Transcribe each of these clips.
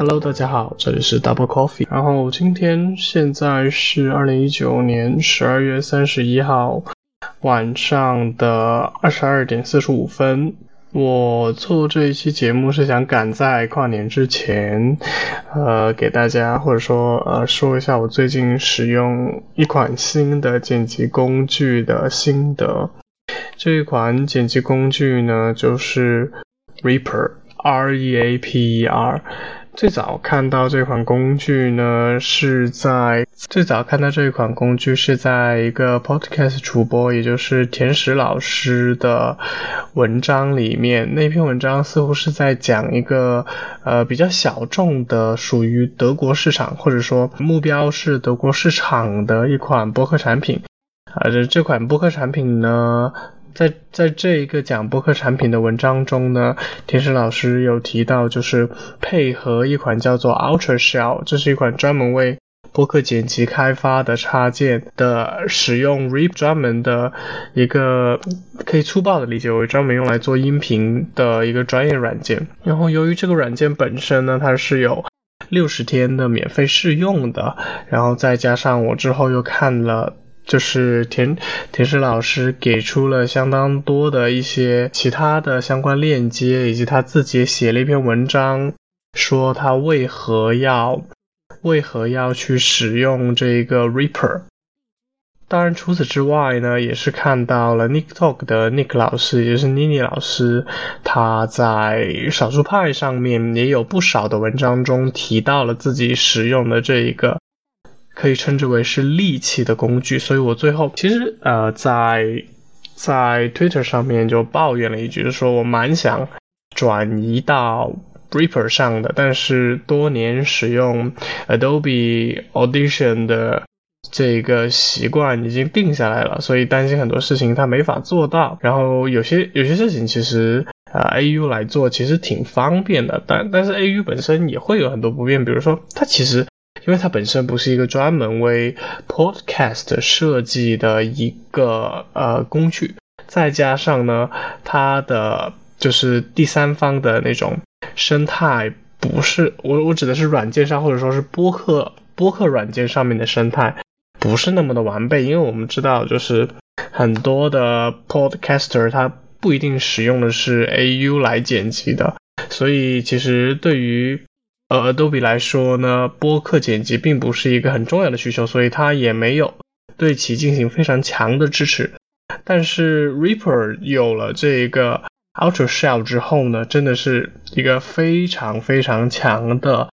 Hello，大家好，这里是 Double Coffee。然后今天现在是二零一九年十二月三十一号晚上的二十二点四十五分。我做这一期节目是想赶在跨年之前，呃，给大家或者说呃说一下我最近使用一款新的剪辑工具的心得。这一款剪辑工具呢，就是 Reaper，R E A P E R。最早看到这款工具呢，是在最早看到这一款工具是在一个 podcast 主播，也就是田石老师的文章里面。那篇文章似乎是在讲一个呃比较小众的，属于德国市场，或者说目标是德国市场的一款播客产品。啊，这这款播客产品呢。在在这一个讲播客产品的文章中呢，田石老师有提到，就是配合一款叫做 Ultra Shell，这是一款专门为播客剪辑开发的插件的使用 Rip 专门的一个可以粗暴的理解为专门用来做音频的一个专业软件。然后由于这个软件本身呢，它是有六十天的免费试用的，然后再加上我之后又看了。就是田田石老师给出了相当多的一些其他的相关链接，以及他自己写了一篇文章，说他为何要为何要去使用这个 Reaper。当然，除此之外呢，也是看到了 Nick Talk 的 Nick 老师，也就是妮妮老师，他在少数派上面也有不少的文章中提到了自己使用的这一个。可以称之为是利器的工具，所以我最后其实呃在在 Twitter 上面就抱怨了一句，就说我蛮想转移到 Reaper 上的，但是多年使用 Adobe Audition 的这个习惯已经定下来了，所以担心很多事情它没法做到。然后有些有些事情其实呃 AU 来做其实挺方便的，但但是 AU 本身也会有很多不便，比如说它其实。因为它本身不是一个专门为 podcast 设计的一个呃工具，再加上呢，它的就是第三方的那种生态不是我我指的是软件上或者说是播客播客软件上面的生态不是那么的完备，因为我们知道就是很多的 podcaster 它不一定使用的是 AU 来剪辑的，所以其实对于呃，Adobe 来说呢，播客剪辑并不是一个很重要的需求，所以它也没有对其进行非常强的支持。但是 Reaper 有了这一个 Ultra Shell 之后呢，真的是一个非常非常强的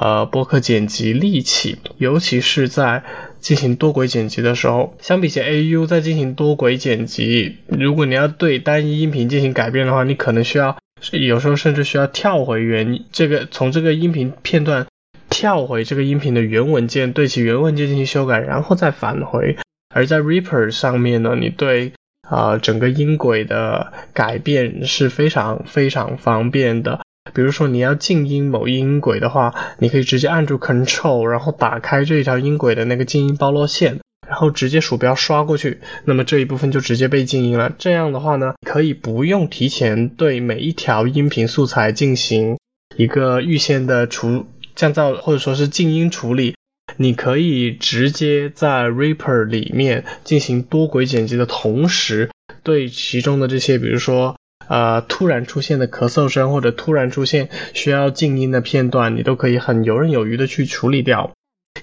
呃播客剪辑利器，尤其是在进行多轨剪辑的时候，相比起 AU 在进行多轨剪辑，如果你要对单一音频进行改变的话，你可能需要。有时候甚至需要跳回原这个从这个音频片段跳回这个音频的原文件，对其原文件进行修改，然后再返回。而在 Reaper 上面呢，你对啊整个音轨的改变是非常非常方便的。比如说你要静音某音轨的话，你可以直接按住 Control，然后打开这一条音轨的那个静音包络线。然后直接鼠标刷过去，那么这一部分就直接被静音了。这样的话呢，可以不用提前对每一条音频素材进行一个预先的除降噪或者说是静音处理，你可以直接在 Reaper 里面进行多轨剪辑的同时，对其中的这些，比如说呃突然出现的咳嗽声或者突然出现需要静音的片段，你都可以很游刃有余的去处理掉。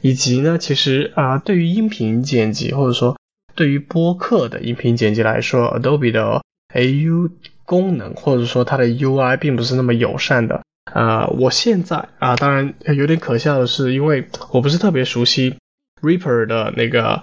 以及呢，其实啊，对于音频剪辑或者说对于播客的音频剪辑来说，Adobe 的 AU 功能或者说它的 UI 并不是那么友善的。呃，我现在啊，当然有点可笑的是，因为我不是特别熟悉 Reaper 的那个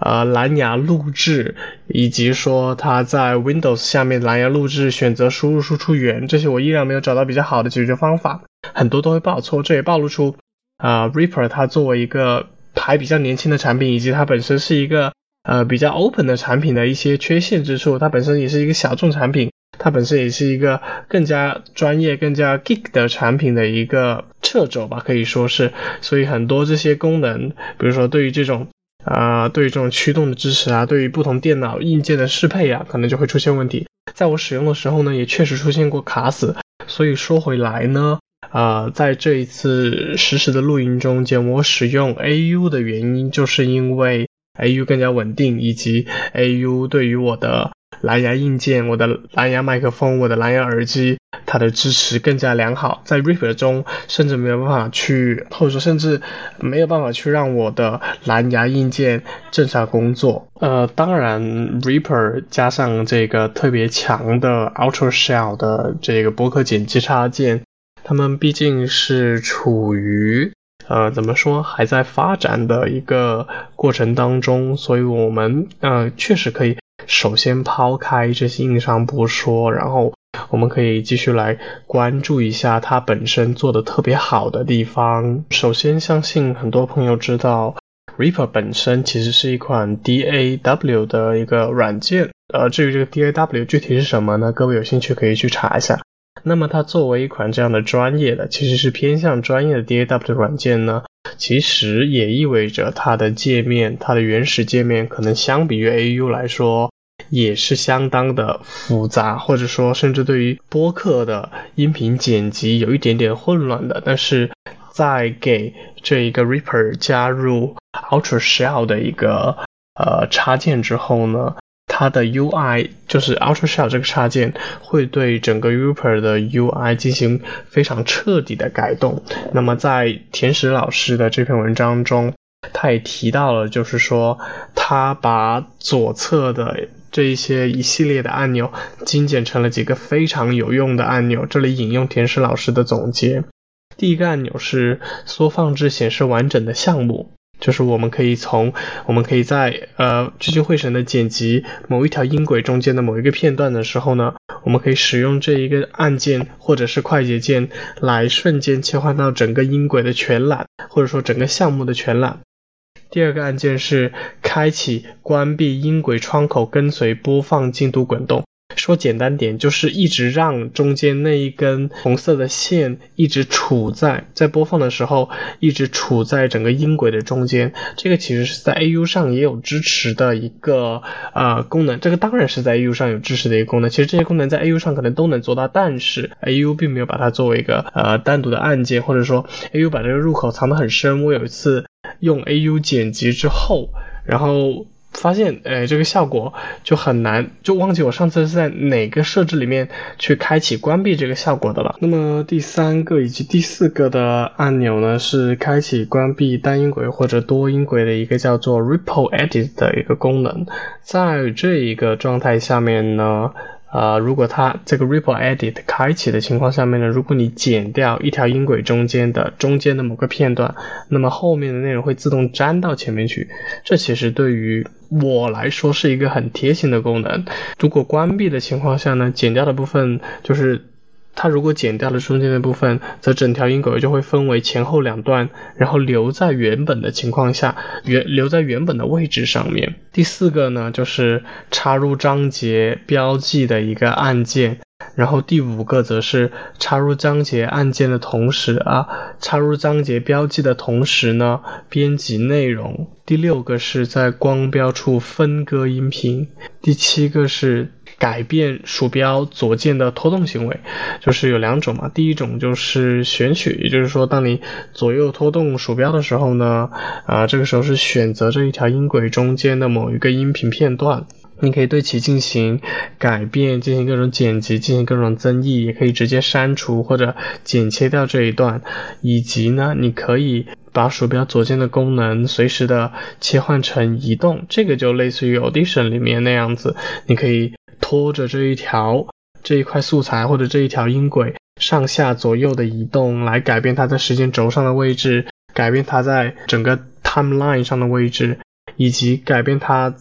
呃蓝牙录制，以及说它在 Windows 下面蓝牙录制选择输入输出源这些，我依然没有找到比较好的解决方法，很多都会报错，这也暴露出。啊，Ripper 它作为一个还比较年轻的产品，以及它本身是一个呃比较 open 的产品的一些缺陷之处，它本身也是一个小众产品，它本身也是一个更加专业、更加 geek 的产品的一个掣肘吧，可以说是。所以很多这些功能，比如说对于这种啊，对于这种驱动的支持啊，对于不同电脑硬件的适配啊，可能就会出现问题。在我使用的时候呢，也确实出现过卡死。所以说回来呢。呃，在这一次实时的录音中间，我使用 AU 的原因，就是因为 AU 更加稳定，以及 AU 对于我的蓝牙硬件、我的蓝牙麦克风、我的蓝牙耳机，它的支持更加良好。在 Reaper 中，甚至没有办法去，或者说甚至没有办法去让我的蓝牙硬件正常工作。呃，当然，Reaper 加上这个特别强的 Ultra Shell 的这个播客剪辑插件。他们毕竟是处于呃怎么说还在发展的一个过程当中，所以我们呃确实可以首先抛开这些硬伤不说，然后我们可以继续来关注一下它本身做的特别好的地方。首先，相信很多朋友知道，Reaper 本身其实是一款 DAW 的一个软件。呃，至于这个 DAW 具体是什么呢？各位有兴趣可以去查一下。那么它作为一款这样的专业的，其实是偏向专业的 DAW 的软件呢，其实也意味着它的界面，它的原始界面可能相比于 AU 来说，也是相当的复杂，或者说甚至对于播客的音频剪辑有一点点混乱的。但是在给这一个 Reaper 加入 Ultra Shell 的一个呃插件之后呢？它的 UI 就是 Ultra Shell 这个插件会对整个 Reaper 的 UI 进行非常彻底的改动。那么在田石老师的这篇文章中，他也提到了，就是说他把左侧的这一些一系列的按钮精简成了几个非常有用的按钮。这里引用田石老师的总结：第一个按钮是缩放至显示完整的项目。就是我们可以从，我们可以在呃聚精会神的剪辑某一条音轨中间的某一个片段的时候呢，我们可以使用这一个按键或者是快捷键来瞬间切换到整个音轨的全览，或者说整个项目的全览。第二个按键是开启、关闭音轨窗口，跟随播放进度滚动。说简单点，就是一直让中间那一根红色的线一直处在在播放的时候，一直处在整个音轨的中间。这个其实是在 AU 上也有支持的一个呃功能。这个当然是在 AU 上有支持的一个功能。其实这些功能在 AU 上可能都能做到，但是 AU 并没有把它作为一个呃单独的按键，或者说 AU 把这个入口藏得很深。我有一次用 AU 剪辑之后，然后。发现，哎，这个效果就很难，就忘记我上次是在哪个设置里面去开启、关闭这个效果的了。那么第三个以及第四个的按钮呢，是开启、关闭单音轨或者多音轨的一个叫做 Ripple Edit 的一个功能。在这一个状态下面呢。啊，如果它这个 Ripple Edit 开启的情况下面呢，如果你剪掉一条音轨中间的中间的某个片段，那么后面的内容会自动粘到前面去。这其实对于我来说是一个很贴心的功能。如果关闭的情况下呢，剪掉的部分就是。它如果剪掉了中间的部分，则整条音轨就会分为前后两段，然后留在原本的情况下，原留在原本的位置上面。第四个呢，就是插入章节标记的一个按键，然后第五个则是插入章节按键的同时啊，插入章节标记的同时呢，编辑内容。第六个是在光标处分割音频。第七个是。改变鼠标左键的拖动行为，就是有两种嘛。第一种就是选取，也就是说，当你左右拖动鼠标的时候呢，啊，这个时候是选择这一条音轨中间的某一个音频片段，你可以对其进行改变，进行各种剪辑，进行各种增益，也可以直接删除或者剪切掉这一段，以及呢，你可以把鼠标左键的功能随时的切换成移动，这个就类似于 Audition 里面那样子，你可以。拖着这一条这一块素材或者这一条音轨上下左右的移动，来改变它在时间轴上的位置，改变它在整个 timeline 上的位置，以及改变它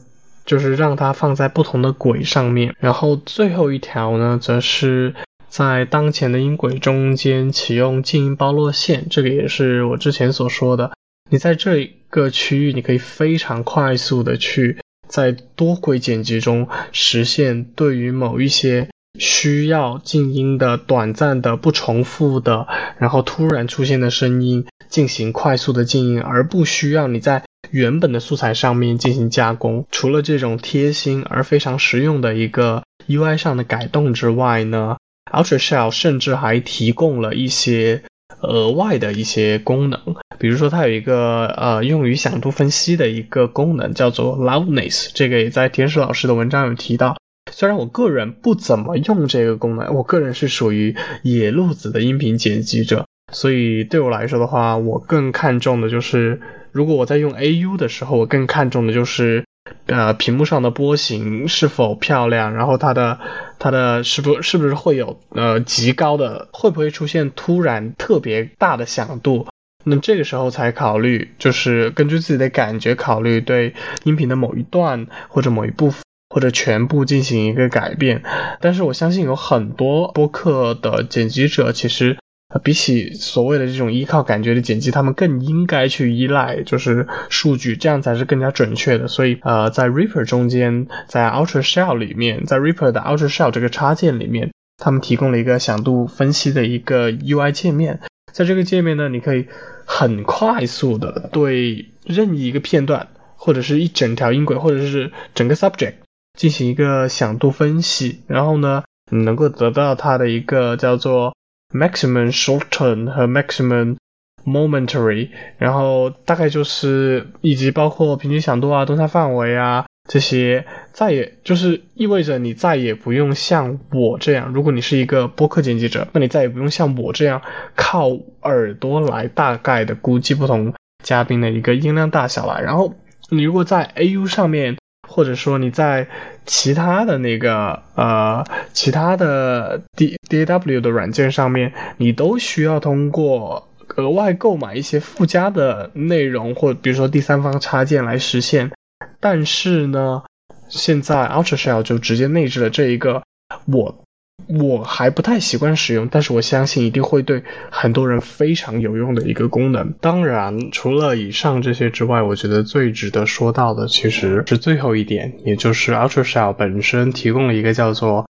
就是让它放在不同的轨上面。然后最后一条呢，则是在当前的音轨中间启用静音包络线，这个也是我之前所说的。你在这个区域，你可以非常快速的去。在多轨剪辑中实现对于某一些需要静音的、短暂的、不重复的，然后突然出现的声音进行快速的静音，而不需要你在原本的素材上面进行加工。除了这种贴心而非常实用的一个 UI 上的改动之外呢，Ultra Shell 甚至还提供了一些额外的一些功能，比如说它有一个呃用于响度分析的一个功能，叫做 loudness，这个也在田石老师的文章有提到。虽然我个人不怎么用这个功能，我个人是属于野路子的音频剪辑者，所以对我来说的话，我更看重的就是，如果我在用 AU 的时候，我更看重的就是。呃，屏幕上的波形是否漂亮？然后它的它的是不是不是会有呃极高的？会不会出现突然特别大的响度？那这个时候才考虑，就是根据自己的感觉考虑对音频的某一段或者某一部分或者全部进行一个改变。但是我相信有很多播客的剪辑者其实。比起所谓的这种依靠感觉的剪辑，他们更应该去依赖就是数据，这样才是更加准确的。所以，呃，在 Reaper 中间，在 Ultra Shell 里面，在 Reaper 的 Ultra Shell 这个插件里面，他们提供了一个响度分析的一个 UI 界面。在这个界面呢，你可以很快速的对任意一个片段，或者是一整条音轨，或者是整个 subject 进行一个响度分析，然后呢，你能够得到它的一个叫做。maximum shorten 和 maximum momentary，然后大概就是以及包括平均响度啊、动态范围啊这些，再也就是意味着你再也不用像我这样，如果你是一个播客剪辑者，那你再也不用像我这样靠耳朵来大概的估计不同嘉宾的一个音量大小了。然后你如果在 AU 上面。或者说你在其他的那个呃其他的 D D A W 的软件上面，你都需要通过额外购买一些附加的内容，或比如说第三方插件来实现。但是呢，现在 Ultra Shell 就直接内置了这一个我。我还不太习惯使用，但是我相信一定会对很多人非常有用的一个功能。当然，除了以上这些之外，我觉得最值得说到的其实是最后一点，也就是 Ultra Shell 本身提供了一个叫做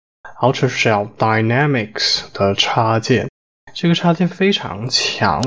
Ultra Shell Dynamics 的插件。这个插件非常强。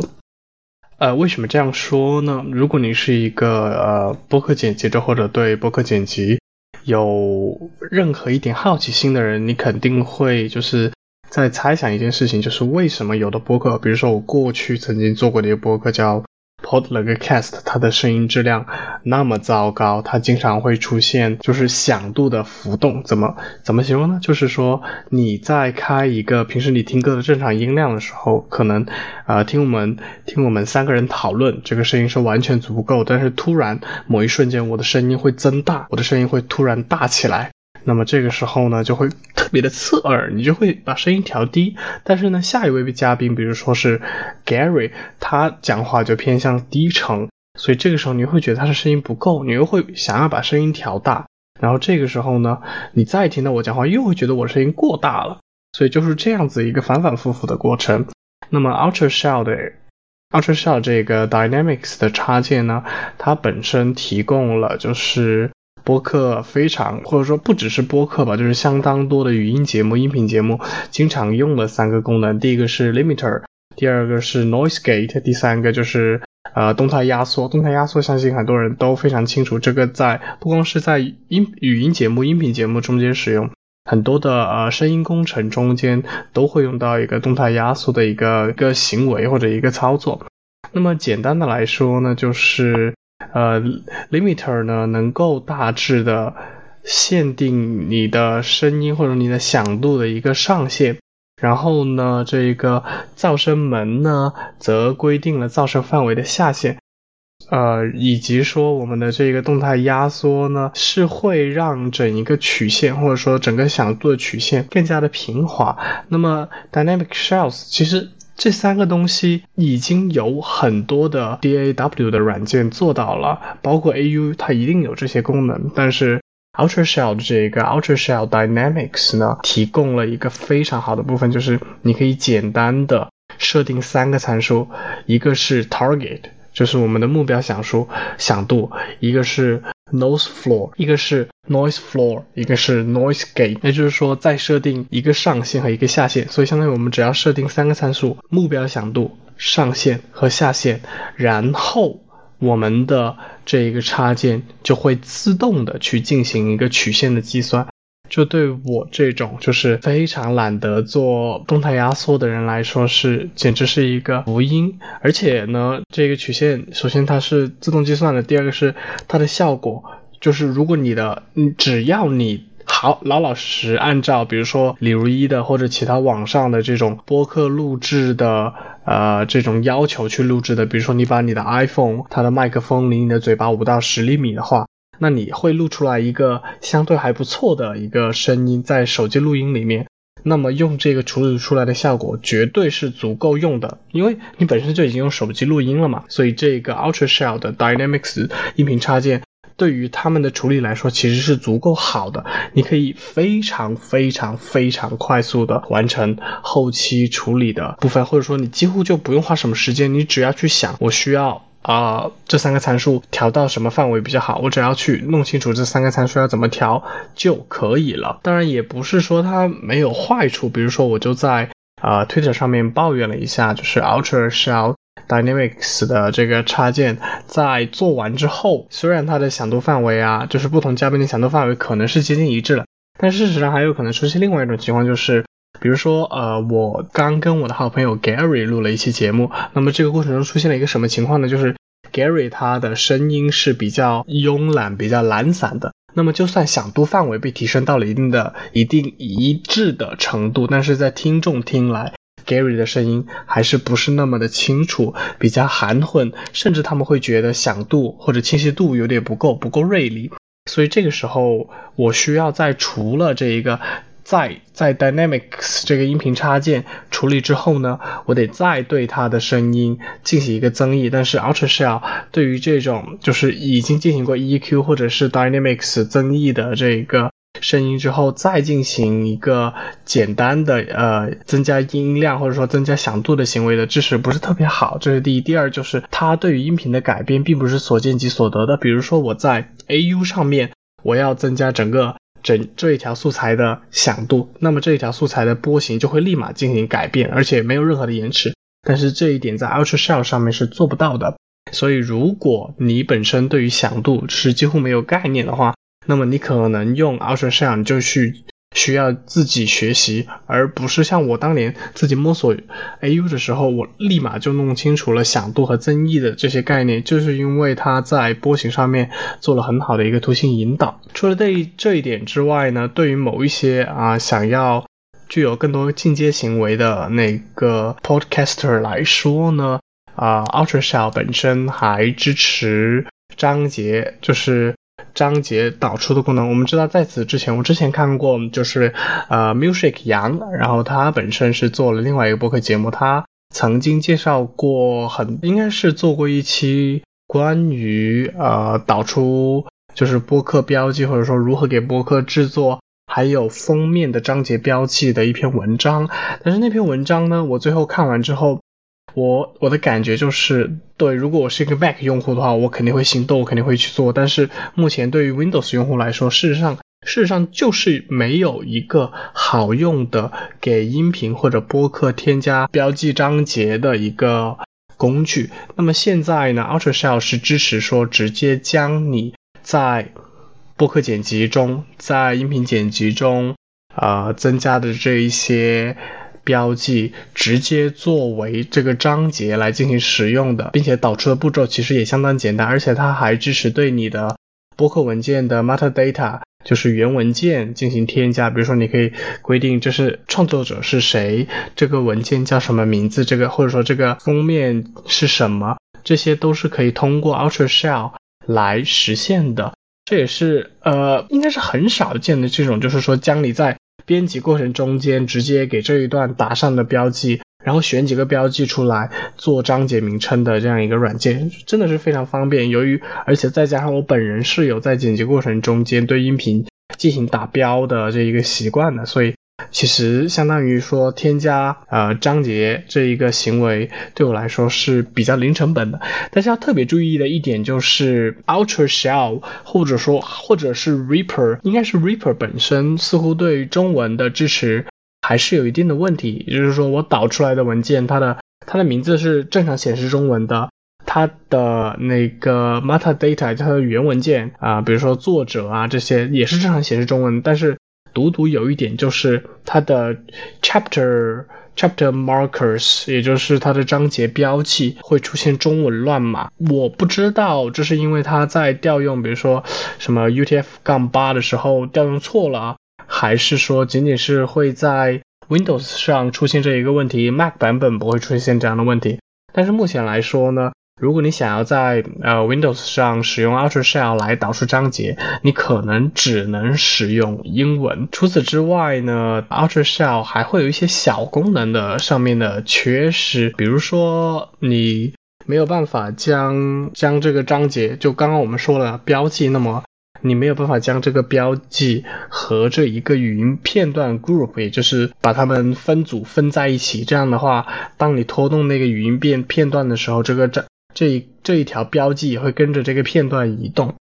呃，为什么这样说呢？如果你是一个呃播客剪辑者，或者对播客剪辑，有任何一点好奇心的人，你肯定会就是在猜想一件事情，就是为什么有的播客，比如说我过去曾经做过的一个播客叫。Podcast，它的声音质量那么糟糕，它经常会出现就是响度的浮动。怎么怎么形容呢？就是说你在开一个平时你听歌的正常音量的时候，可能啊听我们听我们三个人讨论，这个声音是完全足够。但是突然某一瞬间，我的声音会增大，我的声音会突然大起来。那么这个时候呢，就会特别的刺耳，你就会把声音调低。但是呢，下一位嘉宾，比如说是 Gary，他讲话就偏向低沉，所以这个时候你会觉得他的声音不够，你又会想要把声音调大。然后这个时候呢，你再听到我讲话，又会觉得我声音过大了。所以就是这样子一个反反复复的过程。那么 Ultra Shell 的 Ultra Shell 这个 Dynamics 的插件呢，它本身提供了就是。播客非常，或者说不只是播客吧，就是相当多的语音节目、音频节目经常用的三个功能。第一个是 limiter，第二个是 noise gate，第三个就是呃动态压缩。动态压缩相信很多人都非常清楚，这个在不光是在音语音节目、音频节目中间使用，很多的呃声音工程中间都会用到一个动态压缩的一个一个行为或者一个操作。那么简单的来说呢，就是。呃，limiter 呢能够大致的限定你的声音或者你的响度的一个上限，然后呢，这个噪声门呢则规定了噪声范围的下限，呃，以及说我们的这个动态压缩呢是会让整一个曲线或者说整个响度的曲线更加的平滑。那么 dynamic shells 其实。这三个东西已经有很多的 DAW 的软件做到了，包括 AU，它一定有这些功能。但是 Ultra Shell 的这个 Ultra Shell Dynamics 呢，提供了一个非常好的部分，就是你可以简单的设定三个参数，一个是 Target，就是我们的目标响数响度，一个是 nose Floor，一个是 Noise Floor，一个是 Noise Gate，也就是说再设定一个上限和一个下限，所以相当于我们只要设定三个参数：目标响度、上限和下限，然后我们的这一个插件就会自动的去进行一个曲线的计算。就对我这种就是非常懒得做动态压缩的人来说，是简直是一个福音。而且呢，这个曲线首先它是自动计算的，第二个是它的效果，就是如果你的，嗯，只要你好老老实实按照，比如说李如一的或者其他网上的这种播客录制的呃这种要求去录制的，比如说你把你的 iPhone 它的麦克风离你的嘴巴五到十厘米的话。那你会录出来一个相对还不错的一个声音，在手机录音里面，那么用这个处理出来的效果绝对是足够用的，因为你本身就已经用手机录音了嘛，所以这个 Ultra Shell 的 Dynamics 音频插件对于他们的处理来说其实是足够好的，你可以非常非常非常快速的完成后期处理的部分，或者说你几乎就不用花什么时间，你只要去想我需要。啊，这三个参数调到什么范围比较好？我只要去弄清楚这三个参数要怎么调就可以了。当然，也不是说它没有坏处。比如说，我就在啊 Twitter 上面抱怨了一下，就是 Ultra Shell Dynamics 的这个插件在做完之后，虽然它的响度范围啊，就是不同嘉宾的响度范围可能是接近一致了，但事实上还有可能出现另外一种情况，就是。比如说，呃，我刚跟我的好朋友 Gary 录了一期节目，那么这个过程中出现了一个什么情况呢？就是 Gary 他的声音是比较慵懒、比较懒散的。那么就算响度范围被提升到了一定的、一定一致的程度，但是在听众听来，Gary 的声音还是不是那么的清楚，比较含混，甚至他们会觉得响度或者清晰度有点不够，不够锐利。所以这个时候，我需要在除了这一个。在在 Dynamics 这个音频插件处理之后呢，我得再对它的声音进行一个增益。但是 Ultra Shell 对于这种就是已经进行过 EQ 或者是 Dynamics 增益的这个声音之后，再进行一个简单的呃增加音量或者说增加响度的行为的支持不是特别好。这是第一。第二就是它对于音频的改变并不是所见即所得的。比如说我在 AU 上面我要增加整个。整这一条素材的响度，那么这一条素材的波形就会立马进行改变，而且没有任何的延迟。但是这一点在 Ultra Shell 上面是做不到的。所以如果你本身对于响度是几乎没有概念的话，那么你可能用 Ultra Shell 你就去。需要自己学习，而不是像我当年自己摸索 AU 的时候，我立马就弄清楚了响度和增益的这些概念，就是因为它在波形上面做了很好的一个图形引导。除了这这一点之外呢，对于某一些啊想要具有更多进阶行为的那个 Podcaster 来说呢，啊 Ultra Shell 本身还支持章节，就是。章节导出的功能，我们知道在此之前，我之前看过，就是呃，Music 杨，然后他本身是做了另外一个播客节目，他曾经介绍过很，应该是做过一期关于呃导出，就是播客标记或者说如何给播客制作，还有封面的章节标记的一篇文章，但是那篇文章呢，我最后看完之后。我我的感觉就是，对，如果我是一个 Mac 用户的话，我肯定会心动，我肯定会去做。但是目前对于 Windows 用户来说，事实上事实上就是没有一个好用的给音频或者播客添加标记章节的一个工具。那么现在呢，Ultra Shell 是支持说直接将你在播客剪辑中，在音频剪辑中，呃，增加的这一些。标记直接作为这个章节来进行使用的，并且导出的步骤其实也相当简单，而且它还支持对你的播客文件的 metadata，就是原文件进行添加。比如说，你可以规定这是创作者是谁，这个文件叫什么名字，这个或者说这个封面是什么，这些都是可以通过 Ultra Shell 来实现的。这也是呃，应该是很少见的这种，就是说将你在编辑过程中间直接给这一段打上的标记，然后选几个标记出来做章节名称的这样一个软件，真的是非常方便。由于而且再加上我本人是有在剪辑过程中间对音频进行打标的这一个习惯的，所以。其实相当于说添加呃章节这一个行为对我来说是比较零成本的，但是要特别注意的一点就是 Ultra Shell 或者说或者是 Reaper，应该是 Reaper 本身似乎对中文的支持还是有一定的问题，也就是说我导出来的文件它的它的名字是正常显示中文的，它的那个 metadata 它的原文件啊，比如说作者啊这些也是正常显示中文，但是。独独有一点就是它的 chapter chapter markers，也就是它的章节标记会出现中文乱码。我不知道这是因为它在调用，比如说什么 UTF 杠八的时候调用错了，还是说仅仅是会在 Windows 上出现这一个问题，Mac 版本不会出现这样的问题。但是目前来说呢？如果你想要在呃 Windows 上使用 Ultra Shell 来导出章节，你可能只能使用英文。除此之外呢，Ultra Shell 还会有一些小功能的上面的缺失，比如说你没有办法将将这个章节，就刚刚我们说了标记，那么你没有办法将这个标记和这一个语音片段 group，也就是把它们分组分在一起。这样的话，当你拖动那个语音片片段的时候，这个章这一这一条标记也会跟着这个片段移动，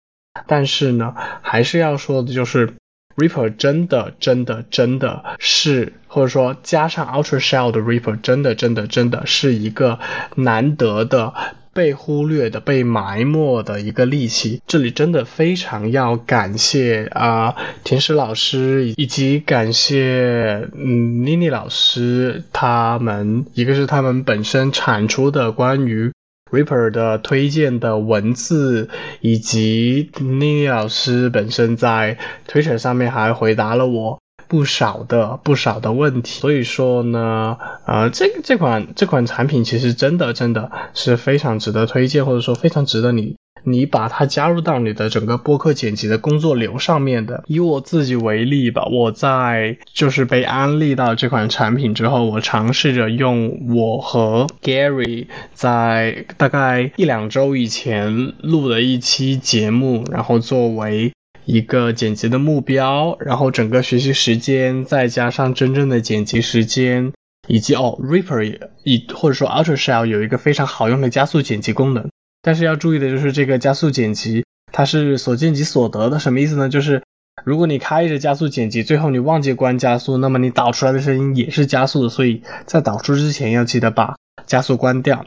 但是呢，还是要说的就是 Reaper 真的真的真的是，或者说加上 Ultra Shell 的 Reaper 真的真的真的是一个难得的被忽略的被埋没的一个利器。这里真的非常要感谢啊，田石老师以及感谢嗯妮妮老师他们，一个是他们本身产出的关于。Ripper 的推荐的文字，以及妮妮老师本身在 Twitter 上面还回答了我不少的不少的问题，所以说呢，呃，这这款这款产品其实真的真的是非常值得推荐，或者说非常值得你。你把它加入到你的整个播客剪辑的工作流上面的。以我自己为例吧，我在就是被安利到这款产品之后，我尝试着用我和 Gary 在大概一两周以前录的一期节目，然后作为一个剪辑的目标，然后整个学习时间再加上真正的剪辑时间，以及哦，Reaper 以或者说 Ultra Shell 有一个非常好用的加速剪辑功能。但是要注意的就是这个加速剪辑，它是所见即所得的。什么意思呢？就是如果你开着加速剪辑，最后你忘记关加速，那么你导出来的声音也是加速的。所以在导出之前要记得把加速关掉。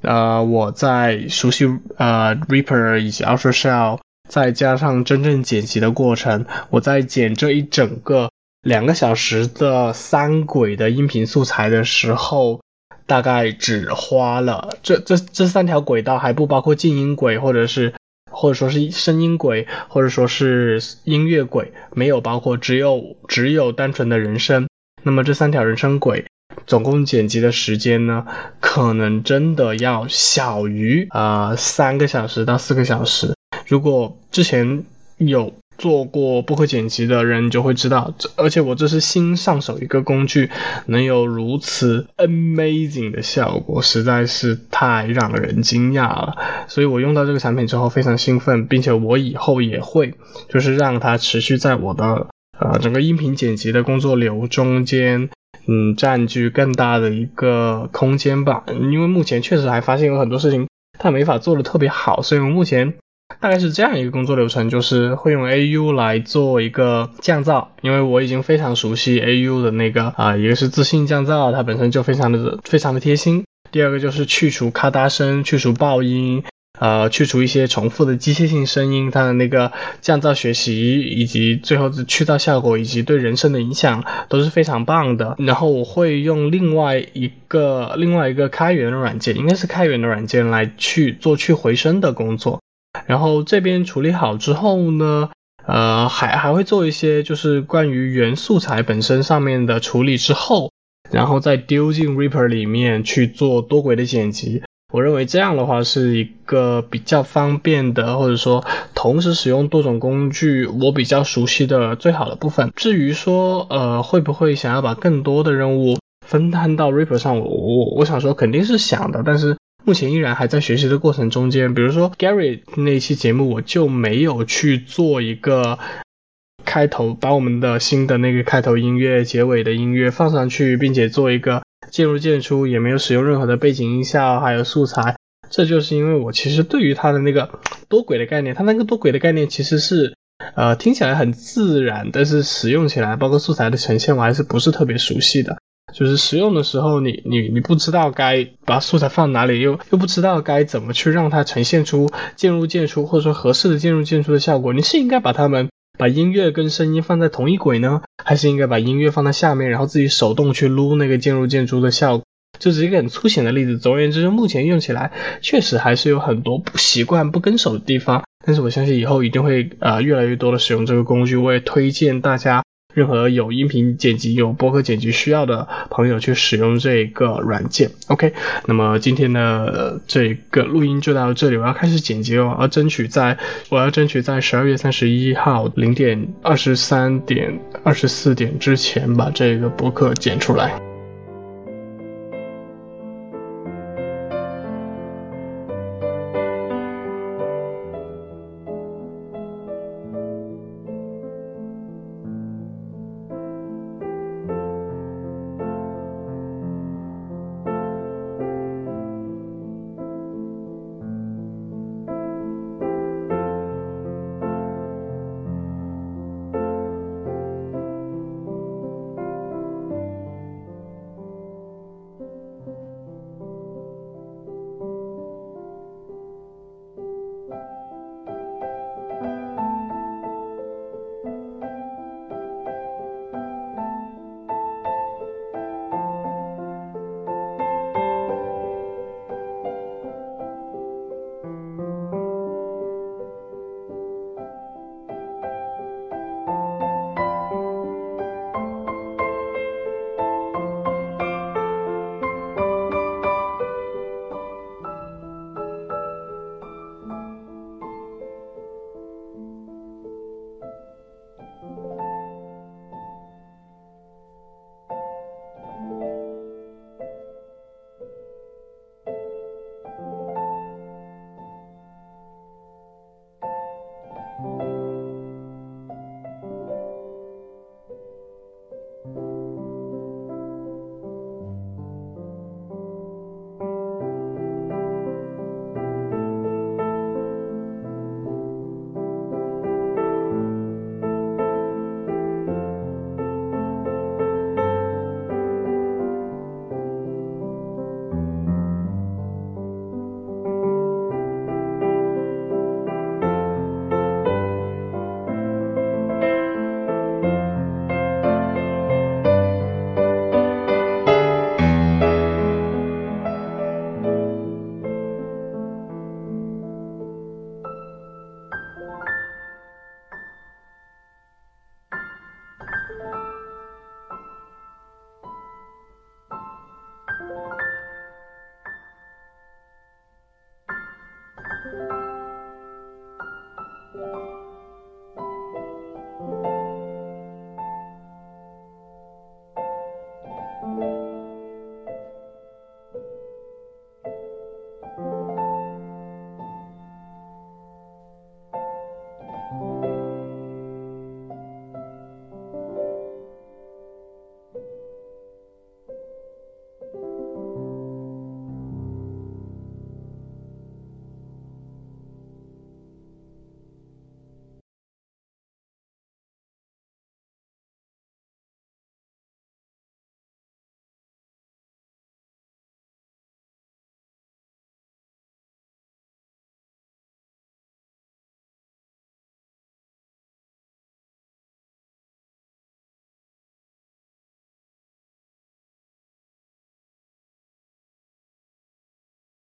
呃，我在熟悉呃 Reaper 以及 Ultra Shell，再加上真正剪辑的过程，我在剪这一整个两个小时的三轨的音频素材的时候。大概只花了这这这三条轨道，还不包括静音轨，或者是或者说是声音轨，或者说是音乐轨，没有包括，只有只有单纯的人声。那么这三条人声轨，总共剪辑的时间呢，可能真的要小于啊三个小时到四个小时。如果之前有。做过播客剪辑的人就会知道，这而且我这是新上手一个工具，能有如此 amazing 的效果，实在是太让人惊讶了。所以我用到这个产品之后非常兴奋，并且我以后也会就是让它持续在我的呃整个音频剪辑的工作流中间，嗯，占据更大的一个空间吧。因为目前确实还发现有很多事情它没法做的特别好，所以我目前。大概是这样一个工作流程，就是会用 AU 来做一个降噪，因为我已经非常熟悉 AU 的那个啊，一个是自信降噪，它本身就非常的非常的贴心。第二个就是去除咔嗒声，去除爆音，呃，去除一些重复的机械性声音，它的那个降噪学习以及最后的去噪效果以及对人声的影响都是非常棒的。然后我会用另外一个另外一个开源的软件，应该是开源的软件来去做去回声的工作。然后这边处理好之后呢，呃，还还会做一些就是关于原素材本身上面的处理之后，然后再丢进 Reaper 里面去做多轨的剪辑。我认为这样的话是一个比较方便的，或者说同时使用多种工具，我比较熟悉的最好的部分。至于说呃会不会想要把更多的任务分摊到 Reaper 上，我我我想说肯定是想的，但是。目前依然还在学习的过程中间，比如说 Gary 那期节目，我就没有去做一个开头，把我们的新的那个开头音乐、结尾的音乐放上去，并且做一个渐入渐出，也没有使用任何的背景音效，还有素材。这就是因为我其实对于它的那个多轨的概念，它那个多轨的概念其实是呃听起来很自然，但是使用起来，包括素材的呈现，我还是不是特别熟悉的。就是使用的时候，你你你不知道该把素材放哪里，又又不知道该怎么去让它呈现出渐入渐出，或者说合适的渐入渐出的效果。你是应该把它们把音乐跟声音放在同一轨呢，还是应该把音乐放在下面，然后自己手动去撸那个渐入渐出的效果？这是一个很粗浅的例子。总而言之，目前用起来确实还是有很多不习惯、不跟手的地方。但是我相信以后一定会呃越来越多的使用这个工具。我也推荐大家。任何有音频剪辑、有播客剪辑需要的朋友去使用这个软件。OK，那么今天的这个录音就到这里，我要开始剪辑了，我要争取在，我要争取在十二月三十一号零点二十三点二十四点之前把这个播客剪出来。